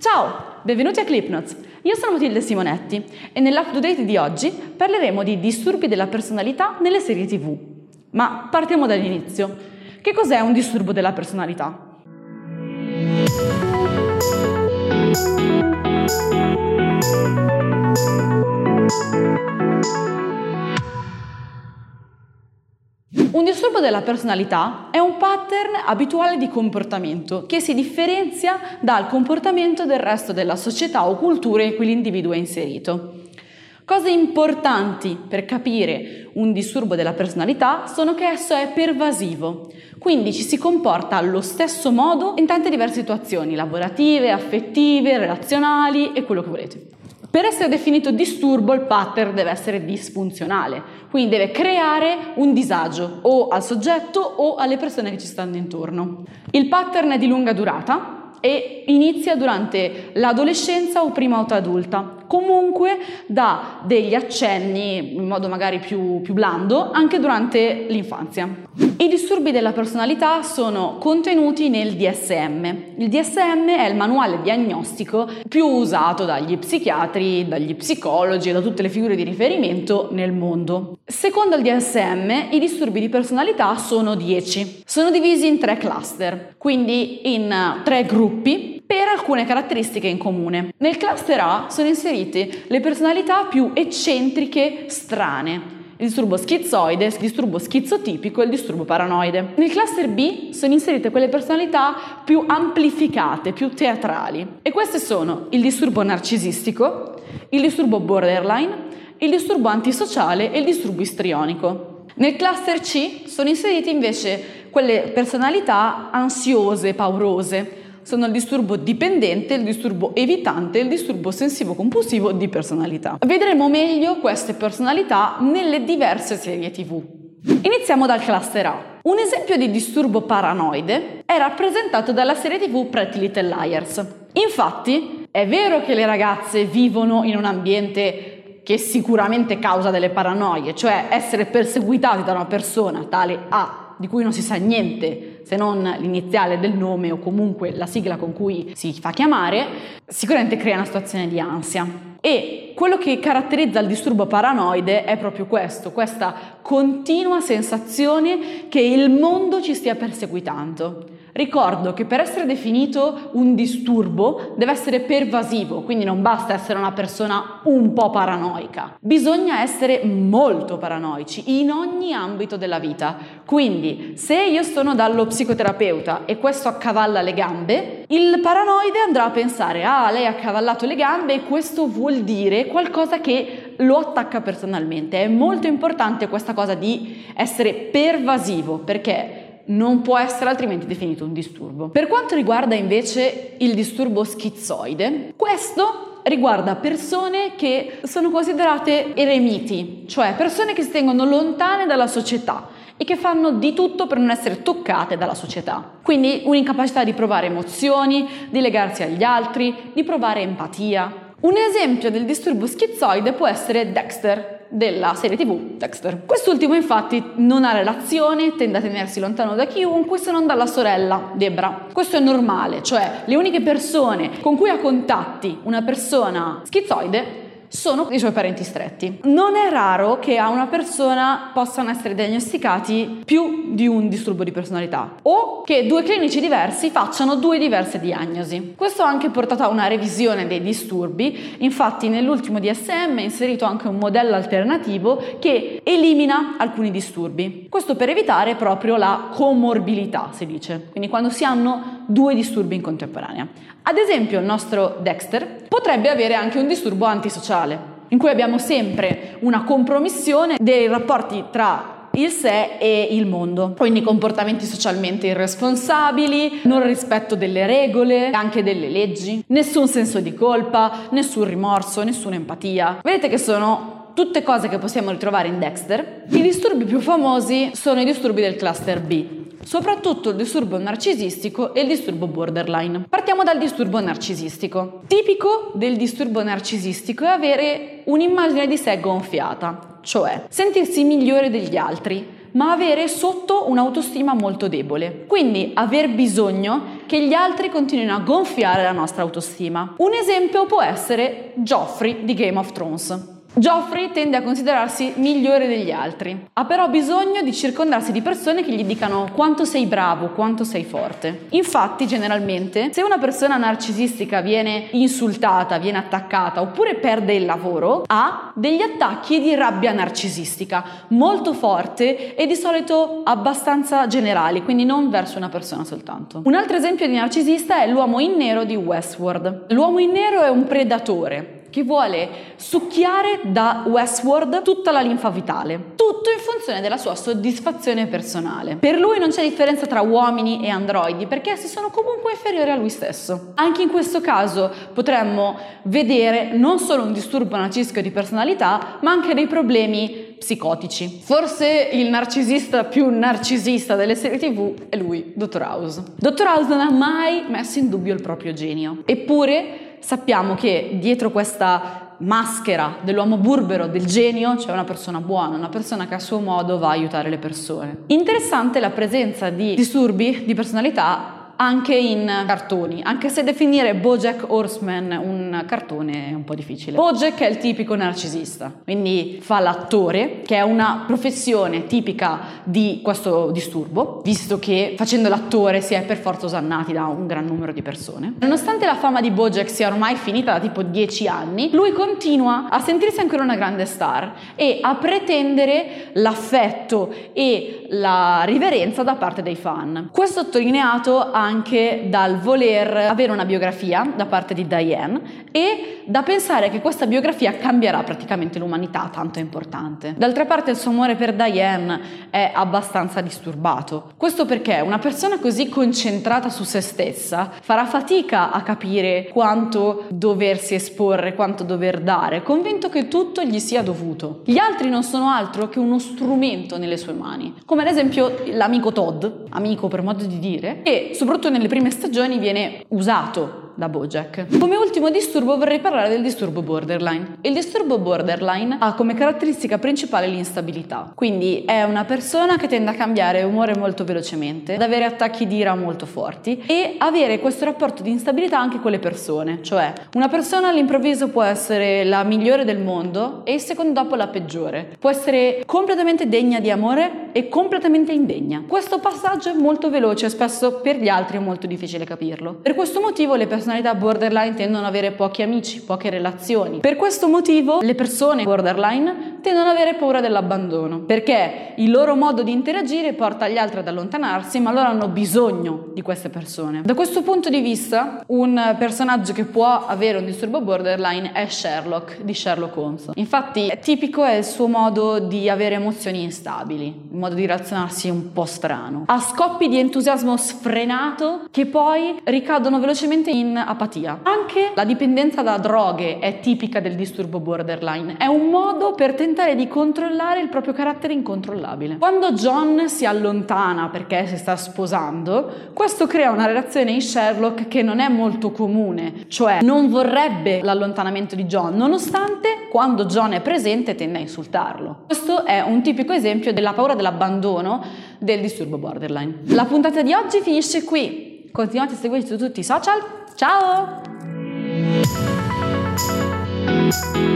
Ciao, benvenuti a ClipNotes. Io sono Matilde Simonetti e nell'UpToDate di oggi parleremo di disturbi della personalità nelle serie TV. Ma partiamo dall'inizio. Che cos'è un disturbo della personalità? Un disturbo della personalità è un pattern abituale di comportamento che si differenzia dal comportamento del resto della società o cultura in cui l'individuo è inserito. Cose importanti per capire un disturbo della personalità sono che esso è pervasivo, quindi ci si comporta allo stesso modo in tante diverse situazioni lavorative, affettive, relazionali e quello che volete. Per essere definito disturbo il pattern deve essere disfunzionale, quindi deve creare un disagio o al soggetto o alle persone che ci stanno intorno. Il pattern è di lunga durata, e inizia durante l'adolescenza o prima auto adulta. Comunque dà degli accenni in modo magari più, più blando anche durante l'infanzia. I disturbi della personalità sono contenuti nel DSM. Il DSM è il manuale diagnostico più usato dagli psichiatri, dagli psicologi e da tutte le figure di riferimento nel mondo. Secondo il DSM i disturbi di personalità sono 10. Sono divisi in tre cluster, quindi in tre gruppi per alcune caratteristiche in comune. Nel cluster A sono inserite le personalità più eccentriche strane, il disturbo schizoide, il disturbo schizotipico e il disturbo paranoide. Nel cluster B sono inserite quelle personalità più amplificate, più teatrali. E queste sono il disturbo narcisistico, il disturbo borderline, il disturbo antisociale e il disturbo istrionico. Nel cluster C sono inserite invece quelle personalità ansiose, paurose, sono il disturbo dipendente, il disturbo evitante e il disturbo sensivo-compulsivo di personalità. Vedremo meglio queste personalità nelle diverse serie TV. Iniziamo dal cluster A. Un esempio di disturbo paranoide è rappresentato dalla serie TV Pretty Little Liars. Infatti, è vero che le ragazze vivono in un ambiente che sicuramente causa delle paranoie, cioè essere perseguitate da una persona tale A di cui non si sa niente se non l'iniziale del nome o comunque la sigla con cui si fa chiamare, sicuramente crea una situazione di ansia. E quello che caratterizza il disturbo paranoide è proprio questo, questa continua sensazione che il mondo ci stia perseguitando. Ricordo che per essere definito un disturbo deve essere pervasivo, quindi non basta essere una persona un po' paranoica, bisogna essere molto paranoici in ogni ambito della vita. Quindi se io sono dallo psicoterapeuta e questo accavalla le gambe, il paranoide andrà a pensare, ah lei ha accavallato le gambe e questo vuol dire qualcosa che lo attacca personalmente. È molto importante questa cosa di essere pervasivo perché non può essere altrimenti definito un disturbo. Per quanto riguarda invece il disturbo schizoide, questo riguarda persone che sono considerate eremiti, cioè persone che si tengono lontane dalla società e che fanno di tutto per non essere toccate dalla società. Quindi un'incapacità di provare emozioni, di legarsi agli altri, di provare empatia. Un esempio del disturbo schizoide può essere Dexter, della serie tv Dexter. Quest'ultimo infatti non ha relazione, tende a tenersi lontano da chiunque se non dalla sorella Debra. Questo è normale, cioè le uniche persone con cui ha contatti una persona schizoide sono i suoi parenti stretti. Non è raro che a una persona possano essere diagnosticati più di un disturbo di personalità o che due clinici diversi facciano due diverse diagnosi. Questo ha anche portato a una revisione dei disturbi, infatti nell'ultimo DSM è inserito anche un modello alternativo che elimina alcuni disturbi. Questo per evitare proprio la comorbilità, si dice, quindi quando si hanno due disturbi in contemporanea. Ad esempio il nostro Dexter potrebbe avere anche un disturbo antisociale, in cui abbiamo sempre una compromissione dei rapporti tra il sé e il mondo. Quindi comportamenti socialmente irresponsabili, non rispetto delle regole, anche delle leggi, nessun senso di colpa, nessun rimorso, nessuna empatia. Vedete che sono tutte cose che possiamo ritrovare in Dexter. I disturbi più famosi sono i disturbi del cluster B, soprattutto il disturbo narcisistico e il disturbo borderline. Partiamo dal disturbo narcisistico. Tipico del disturbo narcisistico è avere un'immagine di sé gonfiata, cioè sentirsi migliore degli altri, ma avere sotto un'autostima molto debole. Quindi aver bisogno che gli altri continuino a gonfiare la nostra autostima. Un esempio può essere Joffrey di Game of Thrones. Geoffrey tende a considerarsi migliore degli altri, ha però bisogno di circondarsi di persone che gli dicano quanto sei bravo, quanto sei forte. Infatti, generalmente, se una persona narcisistica viene insultata, viene attaccata oppure perde il lavoro, ha degli attacchi di rabbia narcisistica molto forte e di solito abbastanza generali, quindi non verso una persona soltanto. Un altro esempio di narcisista è l'uomo in nero di Westworld. L'uomo in nero è un predatore che vuole succhiare da Westworld tutta la linfa vitale, tutto in funzione della sua soddisfazione personale. Per lui non c'è differenza tra uomini e androidi perché essi sono comunque inferiori a lui stesso. Anche in questo caso potremmo vedere non solo un disturbo narcisico di personalità, ma anche dei problemi psicotici. Forse il narcisista più narcisista delle serie tv è lui, Dr. House. Dr. House non ha mai messo in dubbio il proprio genio, eppure sappiamo che dietro questa maschera dell'uomo burbero, del genio, c'è una persona buona, una persona che a suo modo va a aiutare le persone. Interessante la presenza di disturbi di personalità anche in cartoni, anche se definire Bojack Horseman un cartone è un po' difficile. Bojack è il tipico narcisista, quindi fa l'attore, che è una professione tipica di questo disturbo, visto che facendo l'attore si è per forza osannati da un gran numero di persone. Nonostante la fama di Bojack sia ormai finita da tipo 10 anni, lui continua a sentirsi ancora una grande star e a pretendere l'affetto e la riverenza da parte dei fan. Questo sottolineato anche anche dal voler avere una biografia da parte di Diane e da pensare che questa biografia cambierà praticamente l'umanità, tanto è importante. D'altra parte il suo amore per Diane è abbastanza disturbato. Questo perché una persona così concentrata su se stessa farà fatica a capire quanto doversi esporre, quanto dover dare, convinto che tutto gli sia dovuto. Gli altri non sono altro che uno strumento nelle sue mani, come ad esempio l'amico Todd, amico per modo di dire, che soprattutto soprattutto nelle prime stagioni viene usato da Bojack. Come ultimo disturbo vorrei parlare del disturbo borderline. Il disturbo borderline ha come caratteristica principale l'instabilità, quindi è una persona che tende a cambiare umore molto velocemente, ad avere attacchi di ira molto forti e avere questo rapporto di instabilità anche con le persone, cioè una persona all'improvviso può essere la migliore del mondo e il secondo dopo la peggiore, può essere completamente degna di amore e completamente indegna. Questo passaggio è molto veloce spesso per gli altri è molto difficile capirlo. Per questo motivo le persone personalità borderline tendono ad avere pochi amici, poche relazioni. Per questo motivo le persone borderline tendono ad avere paura dell'abbandono, perché il loro modo di interagire porta gli altri ad allontanarsi, ma loro hanno bisogno di queste persone. Da questo punto di vista, un personaggio che può avere un disturbo borderline è Sherlock di Sherlock Holmes. Infatti, è tipico è il suo modo di avere emozioni instabili, il modo di relazionarsi un po' strano. Ha scoppi di entusiasmo sfrenato che poi ricadono velocemente in apatia. Anche la dipendenza da droghe è tipica del disturbo borderline, è un modo per tentare di controllare il proprio carattere incontrollabile. Quando John si allontana perché si sta sposando, questo crea una relazione in Sherlock che non è molto comune, cioè non vorrebbe l'allontanamento di John, nonostante quando John è presente tende a insultarlo. Questo è un tipico esempio della paura dell'abbandono del disturbo borderline. La puntata di oggi finisce qui. Continuate a seguirci su tutti i social. Ciao! Thank